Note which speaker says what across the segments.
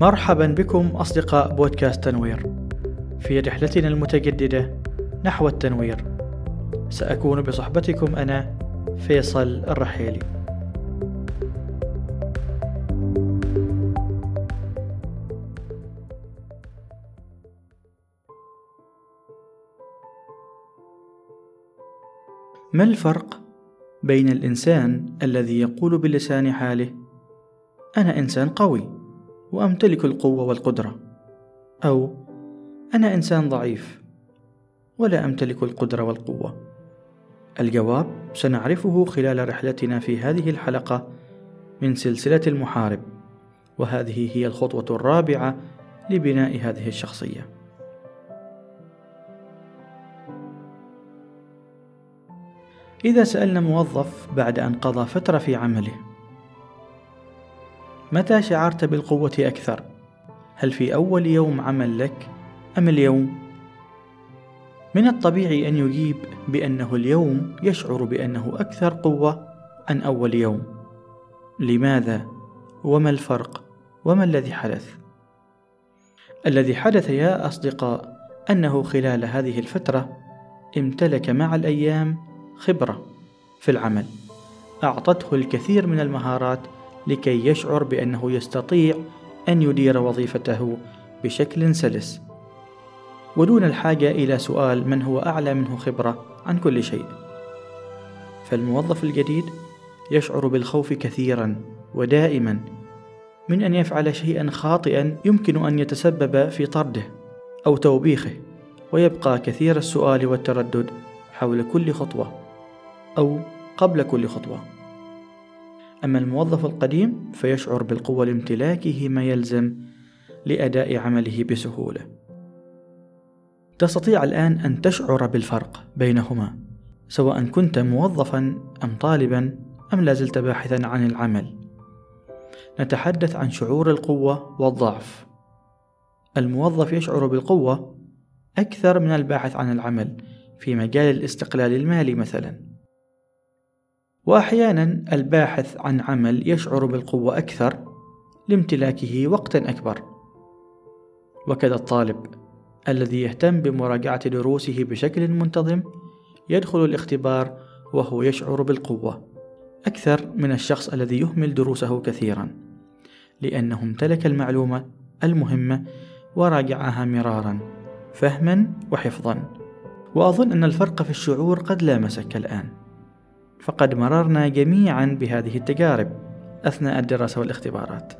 Speaker 1: مرحبا بكم أصدقاء بودكاست تنوير. في رحلتنا المتجددة نحو التنوير. سأكون بصحبتكم أنا فيصل الرحيلي. ما الفرق بين الإنسان الذي يقول بلسان حاله؟ أنا إنسان قوي. وأمتلك القوة والقدرة. أو أنا إنسان ضعيف ولا أمتلك القدرة والقوة. الجواب سنعرفه خلال رحلتنا في هذه الحلقة من سلسلة المحارب وهذه هي الخطوة الرابعة لبناء هذه الشخصية. إذا سألنا موظف بعد أن قضى فترة في عمله متى شعرت بالقوة أكثر؟ هل في أول يوم عمل لك أم اليوم؟ من الطبيعي أن يجيب بأنه اليوم يشعر بأنه أكثر قوة عن أول يوم. لماذا؟ وما الفرق؟ وما الذي حدث؟ الذي حدث يا أصدقاء أنه خلال هذه الفترة امتلك مع الأيام خبرة في العمل أعطته الكثير من المهارات لكي يشعر بأنه يستطيع أن يدير وظيفته بشكل سلس. ودون الحاجة إلى سؤال من هو أعلى منه خبرة عن كل شيء. فالموظف الجديد يشعر بالخوف كثيرا ودائما من أن يفعل شيئا خاطئا يمكن أن يتسبب في طرده أو توبيخه ويبقى كثير السؤال والتردد حول كل خطوة أو قبل كل خطوة. أما الموظف القديم فيشعر بالقوة لامتلاكه ما يلزم لأداء عمله بسهولة. تستطيع الآن أن تشعر بالفرق بينهما، سواء كنت موظفا أم طالبا أم لازلت باحثا عن العمل. نتحدث عن شعور القوة والضعف. الموظف يشعر بالقوة أكثر من الباحث عن العمل في مجال الاستقلال المالي مثلا. وأحيانا الباحث عن عمل يشعر بالقوة أكثر لامتلاكه وقتا أكبر. وكذا الطالب الذي يهتم بمراجعة دروسه بشكل منتظم يدخل الاختبار وهو يشعر بالقوة أكثر من الشخص الذي يهمل دروسه كثيرا لأنه امتلك المعلومة المهمة وراجعها مرارا فهما وحفظا. وأظن أن الفرق في الشعور قد لامسك الآن. فقد مررنا جميعا بهذه التجارب أثناء الدراسة والاختبارات.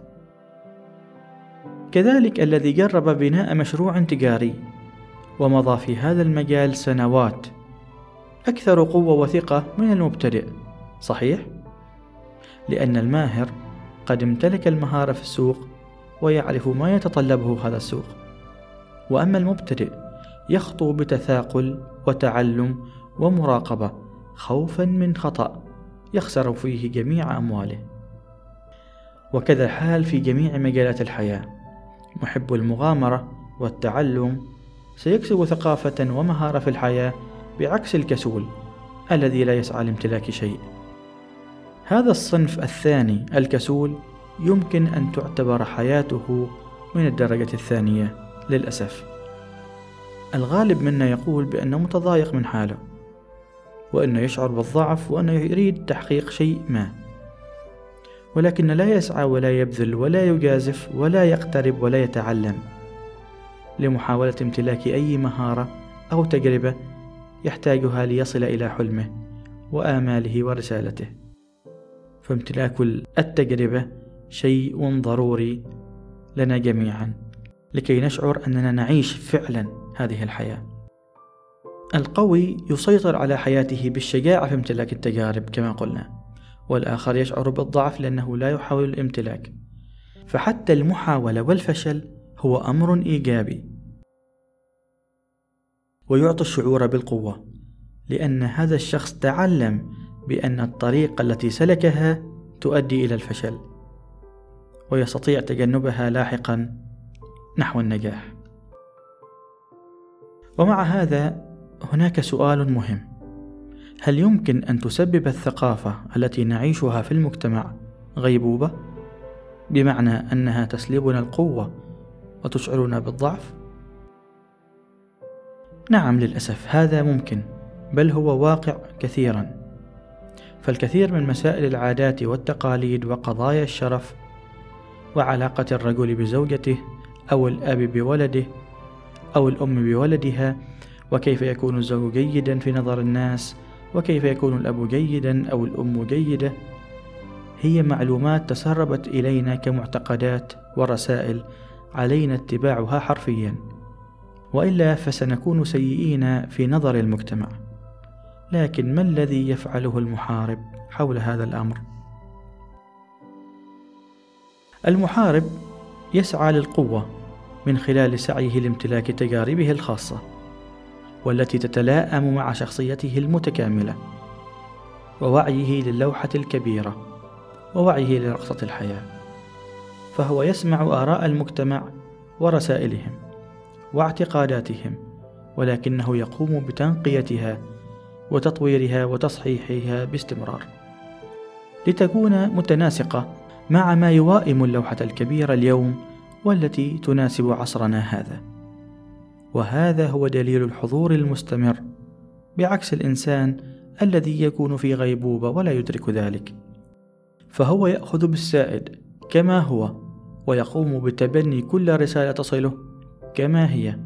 Speaker 1: كذلك الذي جرب بناء مشروع تجاري ومضى في هذا المجال سنوات أكثر قوة وثقة من المبتدئ، صحيح؟ لأن الماهر قد امتلك المهارة في السوق ويعرف ما يتطلبه هذا السوق، وأما المبتدئ يخطو بتثاقل وتعلم ومراقبة خوفا من خطأ يخسر فيه جميع أمواله. وكذا الحال في جميع مجالات الحياة. محب المغامرة والتعلم سيكسب ثقافة ومهارة في الحياة بعكس الكسول الذي لا يسعى لامتلاك شيء. هذا الصنف الثاني الكسول يمكن أن تعتبر حياته من الدرجة الثانية للأسف. الغالب منا يقول بأنه متضايق من حاله. وأنه يشعر بالضعف وأنه يريد تحقيق شيء ما. ولكن لا يسعى ولا يبذل ولا يجازف ولا يقترب ولا يتعلم. لمحاولة امتلاك أي مهارة أو تجربة يحتاجها ليصل إلى حلمه وآماله ورسالته. فامتلاك التجربة شيء ضروري لنا جميعا لكي نشعر أننا نعيش فعلا هذه الحياة. القوي يسيطر على حياته بالشجاعة في امتلاك التجارب كما قلنا والآخر يشعر بالضعف لأنه لا يحاول الامتلاك. فحتى المحاولة والفشل هو أمر إيجابي. ويعطي الشعور بالقوة لأن هذا الشخص تعلم بأن الطريقة التي سلكها تؤدي إلى الفشل ويستطيع تجنبها لاحقا نحو النجاح. ومع هذا هناك سؤال مهم. هل يمكن أن تسبب الثقافة التي نعيشها في المجتمع غيبوبة؟ بمعنى أنها تسلبنا القوة وتشعرنا بالضعف؟ نعم للأسف هذا ممكن بل هو واقع كثيرا. فالكثير من مسائل العادات والتقاليد وقضايا الشرف وعلاقة الرجل بزوجته أو الأب بولده أو الأم بولدها وكيف يكون الزوج جيدا في نظر الناس وكيف يكون الأب جيدا أو الأم جيدة. هي معلومات تسربت إلينا كمعتقدات ورسائل علينا اتباعها حرفيا. وإلا فسنكون سيئين في نظر المجتمع. لكن ما الذي يفعله المحارب حول هذا الأمر؟ المحارب يسعى للقوة من خلال سعيه لامتلاك تجاربه الخاصة. والتي تتلائم مع شخصيته المتكاملة ووعيه للوحه الكبيرة ووعيه لرقصة الحياة فهو يسمع آراء المجتمع ورسائلهم واعتقاداتهم ولكنه يقوم بتنقيتها وتطويرها وتصحيحها باستمرار. لتكون متناسقة مع ما يوائم اللوحة الكبيرة اليوم والتي تناسب عصرنا هذا. وهذا هو دليل الحضور المستمر. بعكس الإنسان الذي يكون في غيبوبة ولا يدرك ذلك. فهو يأخذ بالسائد كما هو ويقوم بتبني كل رسالة تصله كما هي.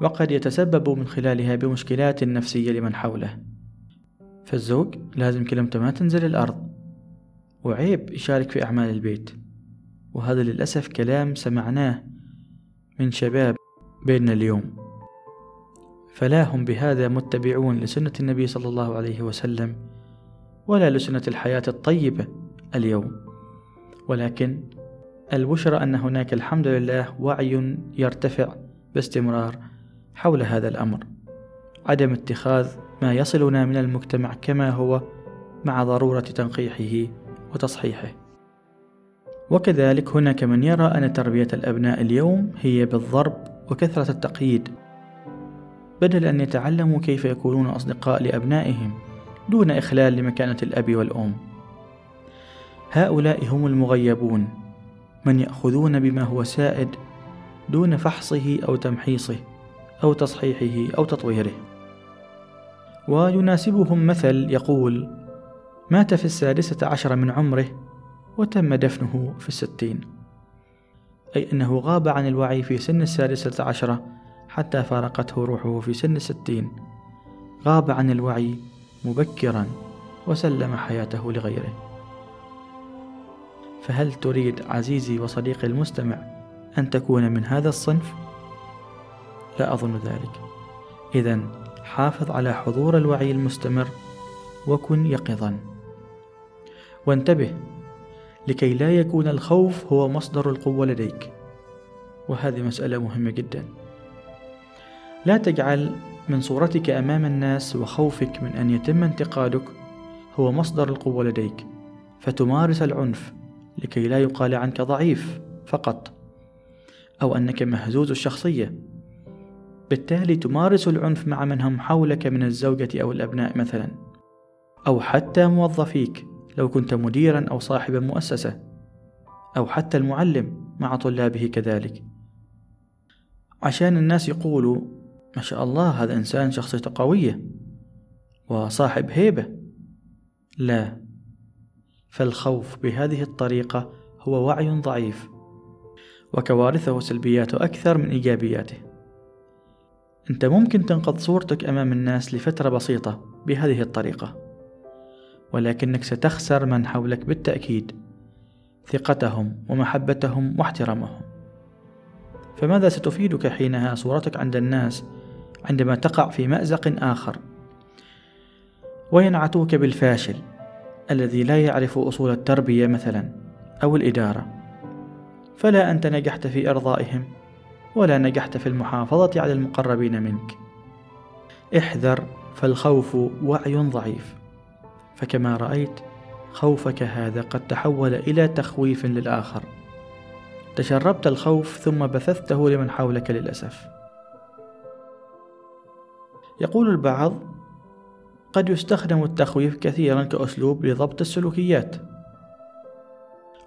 Speaker 1: وقد يتسبب من خلالها بمشكلات نفسية لمن حوله. فالزوج لازم كلمته ما تنزل الأرض. وعيب يشارك في أعمال البيت. وهذا للأسف كلام سمعناه من شباب بيننا اليوم. فلا هم بهذا متبعون لسنة النبي صلى الله عليه وسلم ولا لسنة الحياة الطيبة اليوم. ولكن البشرى أن هناك الحمد لله وعي يرتفع باستمرار حول هذا الأمر. عدم اتخاذ ما يصلنا من المجتمع كما هو مع ضرورة تنقيحه وتصحيحه. وكذلك هناك من يرى أن تربية الأبناء اليوم هي بالضرب وكثرة التقييد. بدل أن يتعلموا كيف يكونون أصدقاء لأبنائهم دون إخلال لمكانة الأب والأم. هؤلاء هم المغيبون من يأخذون بما هو سائد دون فحصه أو تمحيصه أو تصحيحه أو تطويره. ويناسبهم مثل يقول مات في السادسة عشر من عمره وتم دفنه في الستين. أي أنه غاب عن الوعي في سن السادسة عشرة حتى فارقته روحه في سن الستين غاب عن الوعي مبكرا وسلم حياته لغيره. فهل تريد عزيزي وصديقي المستمع أن تكون من هذا الصنف؟ لا أظن ذلك. إذا حافظ على حضور الوعي المستمر وكن يقظا. وانتبه لكي لا يكون الخوف هو مصدر القوة لديك. وهذه مسألة مهمة جدا. لا تجعل من صورتك أمام الناس وخوفك من أن يتم انتقادك هو مصدر القوة لديك. فتمارس العنف لكي لا يقال عنك ضعيف فقط أو أنك مهزوز الشخصية. بالتالي تمارس العنف مع من هم حولك من الزوجة أو الأبناء مثلا أو حتى موظفيك. لو كنت مديرا أو صاحب مؤسسة أو حتى المعلم مع طلابه كذلك. عشان الناس يقولوا ما شاء الله هذا إنسان شخصيته قوية وصاحب هيبة. لا فالخوف بهذه الطريقة هو وعي ضعيف وكوارثه سلبياته أكثر من إيجابياته. أنت ممكن تنقض صورتك أمام الناس لفترة بسيطة بهذه الطريقة. ولكنك ستخسر من حولك بالتأكيد ثقتهم ومحبتهم واحترامهم. فماذا ستفيدك حينها صورتك عند الناس عندما تقع في مأزق آخر؟ وينعتوك بالفاشل الذي لا يعرف أصول التربية مثلا أو الإدارة. فلا أنت نجحت في إرضائهم ولا نجحت في المحافظة على المقربين منك. احذر فالخوف وعي ضعيف. فكما رأيت خوفك هذا قد تحول إلى تخويف للآخر. تشربت الخوف ثم بثثته لمن حولك للأسف. يقول البعض قد يستخدم التخويف كثيرا كأسلوب لضبط السلوكيات.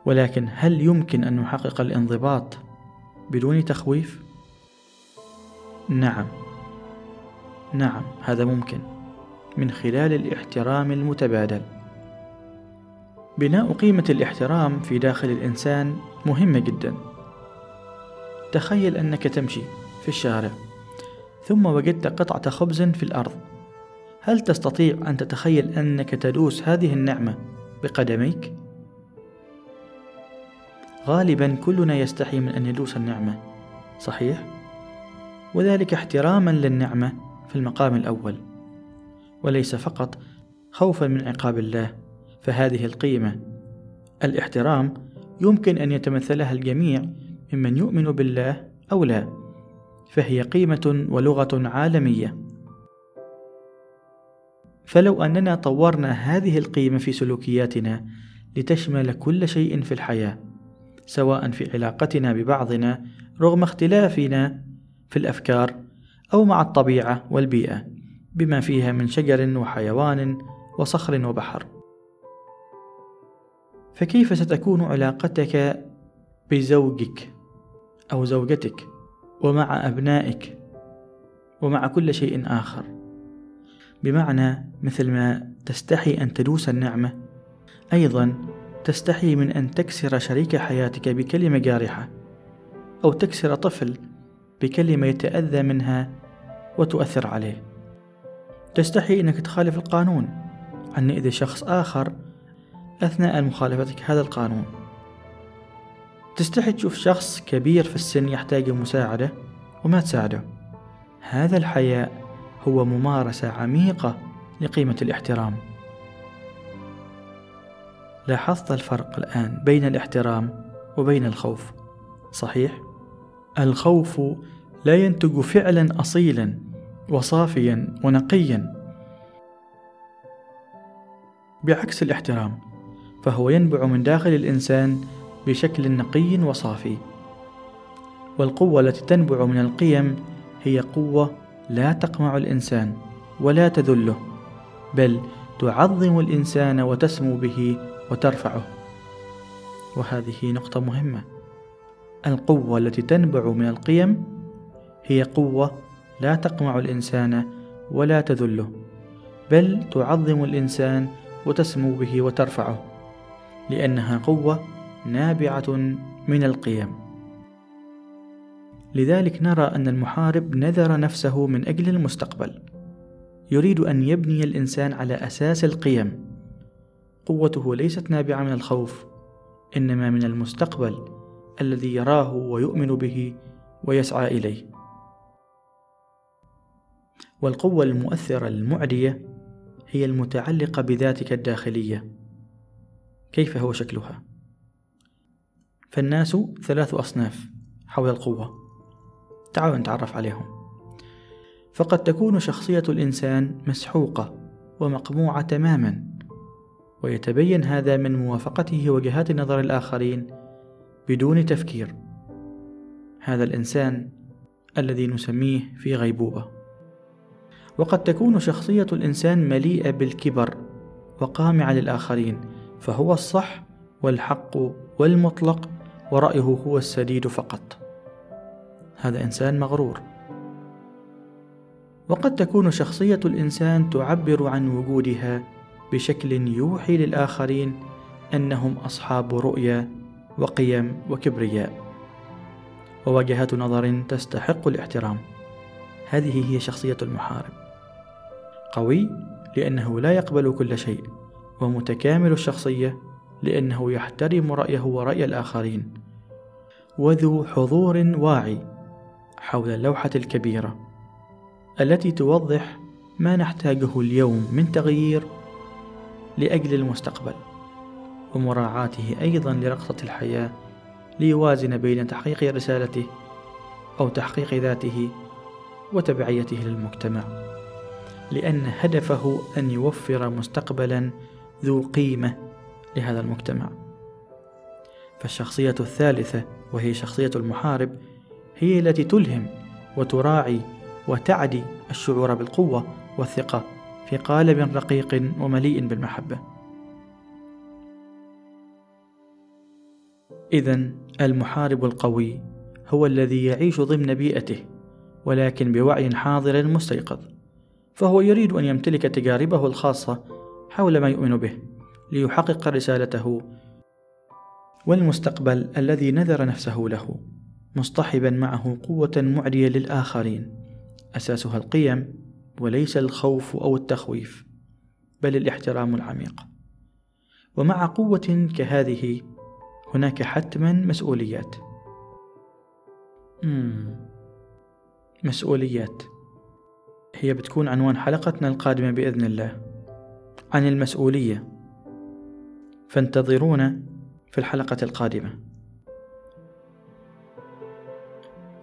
Speaker 1: ولكن هل يمكن أن نحقق الانضباط بدون تخويف؟ نعم. نعم هذا ممكن. من خلال الاحترام المتبادل بناء قيمة الاحترام في داخل الإنسان مهمة جدا تخيل أنك تمشي في الشارع ثم وجدت قطعة خبز في الأرض هل تستطيع أن تتخيل أنك تدوس هذه النعمة بقدميك؟ غالبا كلنا يستحي من أن يدوس النعمة صحيح؟ وذلك احتراما للنعمة في المقام الأول وليس فقط خوفا من عقاب الله فهذه القيمة. الاحترام يمكن أن يتمثلها الجميع ممن يؤمن بالله أو لا فهي قيمة ولغة عالمية. فلو أننا طورنا هذه القيمة في سلوكياتنا لتشمل كل شيء في الحياة سواء في علاقتنا ببعضنا رغم اختلافنا في الأفكار أو مع الطبيعة والبيئة. بما فيها من شجر وحيوان وصخر وبحر. فكيف ستكون علاقتك بزوجك أو زوجتك ومع أبنائك ومع كل شيء آخر؟ بمعنى مثل ما تستحي أن تدوس النعمة أيضا تستحي من أن تكسر شريك حياتك بكلمة جارحة أو تكسر طفل بكلمة يتأذى منها وتؤثر عليه. تستحي أنك تخالف القانون عن إذا شخص آخر أثناء مخالفتك هذا القانون. تستحي تشوف شخص كبير في السن يحتاج مساعدة وما تساعده. هذا الحياء هو ممارسة عميقة لقيمة الاحترام. لاحظت الفرق الآن بين الاحترام وبين الخوف صحيح؟ الخوف لا ينتج فعلا أصيلا وصافيا ونقيا. بعكس الاحترام فهو ينبع من داخل الإنسان بشكل نقي وصافي. والقوة التي تنبع من القيم هي قوة لا تقمع الإنسان ولا تذله بل تعظم الإنسان وتسمو به وترفعه. وهذه نقطة مهمة. القوة التي تنبع من القيم هي قوة لا تقمع الإنسان ولا تذله بل تعظم الإنسان وتسمو به وترفعه لأنها قوة نابعة من القيم. لذلك نرى أن المحارب نذر نفسه من أجل المستقبل. يريد أن يبني الإنسان على أساس القيم. قوته ليست نابعة من الخوف إنما من المستقبل الذي يراه ويؤمن به ويسعى إليه. والقوة المؤثرة المعدية هي المتعلقة بذاتك الداخلية. كيف هو شكلها؟ فالناس ثلاث أصناف حول القوة. تعالوا نتعرف عليهم. فقد تكون شخصية الإنسان مسحوقة ومقموعة تماما ويتبين هذا من موافقته وجهات نظر الآخرين بدون تفكير. هذا الإنسان الذي نسميه في غيبوبة. وقد تكون شخصية الإنسان مليئة بالكبر وقامعة للآخرين فهو الصح والحق والمطلق ورأيه هو السديد فقط. هذا إنسان مغرور. وقد تكون شخصية الإنسان تعبر عن وجودها بشكل يوحي للآخرين أنهم أصحاب رؤية وقيم وكبرياء. ووجهات نظر تستحق الاحترام. هذه هي شخصية المحارب. قوي لأنه لا يقبل كل شيء ومتكامل الشخصية لأنه يحترم رأيه ورأي الآخرين. وذو حضور واعي حول اللوحة الكبيرة التي توضح ما نحتاجه اليوم من تغيير لأجل المستقبل ومراعاته أيضا لرقصة الحياة ليوازن بين تحقيق رسالته أو تحقيق ذاته وتبعيته للمجتمع. لأن هدفه أن يوفر مستقبلا ذو قيمة لهذا المجتمع. فالشخصية الثالثة وهي شخصية المحارب هي التي تلهم وتراعي وتعدي الشعور بالقوة والثقة في قالب رقيق ومليء بالمحبة. إذا المحارب القوي هو الذي يعيش ضمن بيئته ولكن بوعي حاضر مستيقظ. فهو يريد أن يمتلك تجاربه الخاصة حول ما يؤمن به ليحقق رسالته والمستقبل الذي نذر نفسه له مصطحبا معه قوة معدية للآخرين. أساسها القيم وليس الخوف أو التخويف بل الاحترام العميق. ومع قوة كهذه هناك حتما مسؤوليات. مسؤوليات. هي بتكون عنوان حلقتنا القادمة بإذن الله. عن المسؤولية. فانتظرونا في الحلقة القادمة.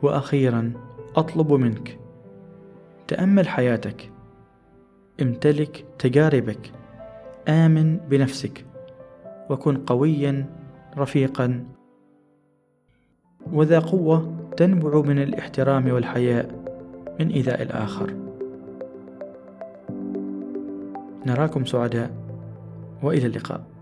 Speaker 1: وأخيرا أطلب منك. تأمل حياتك. امتلك تجاربك. آمن بنفسك. وكن قويا رفيقا. وذا قوة تنبع من الاحترام والحياء من إيذاء الآخر. نراكم سعداء وإلى اللقاء.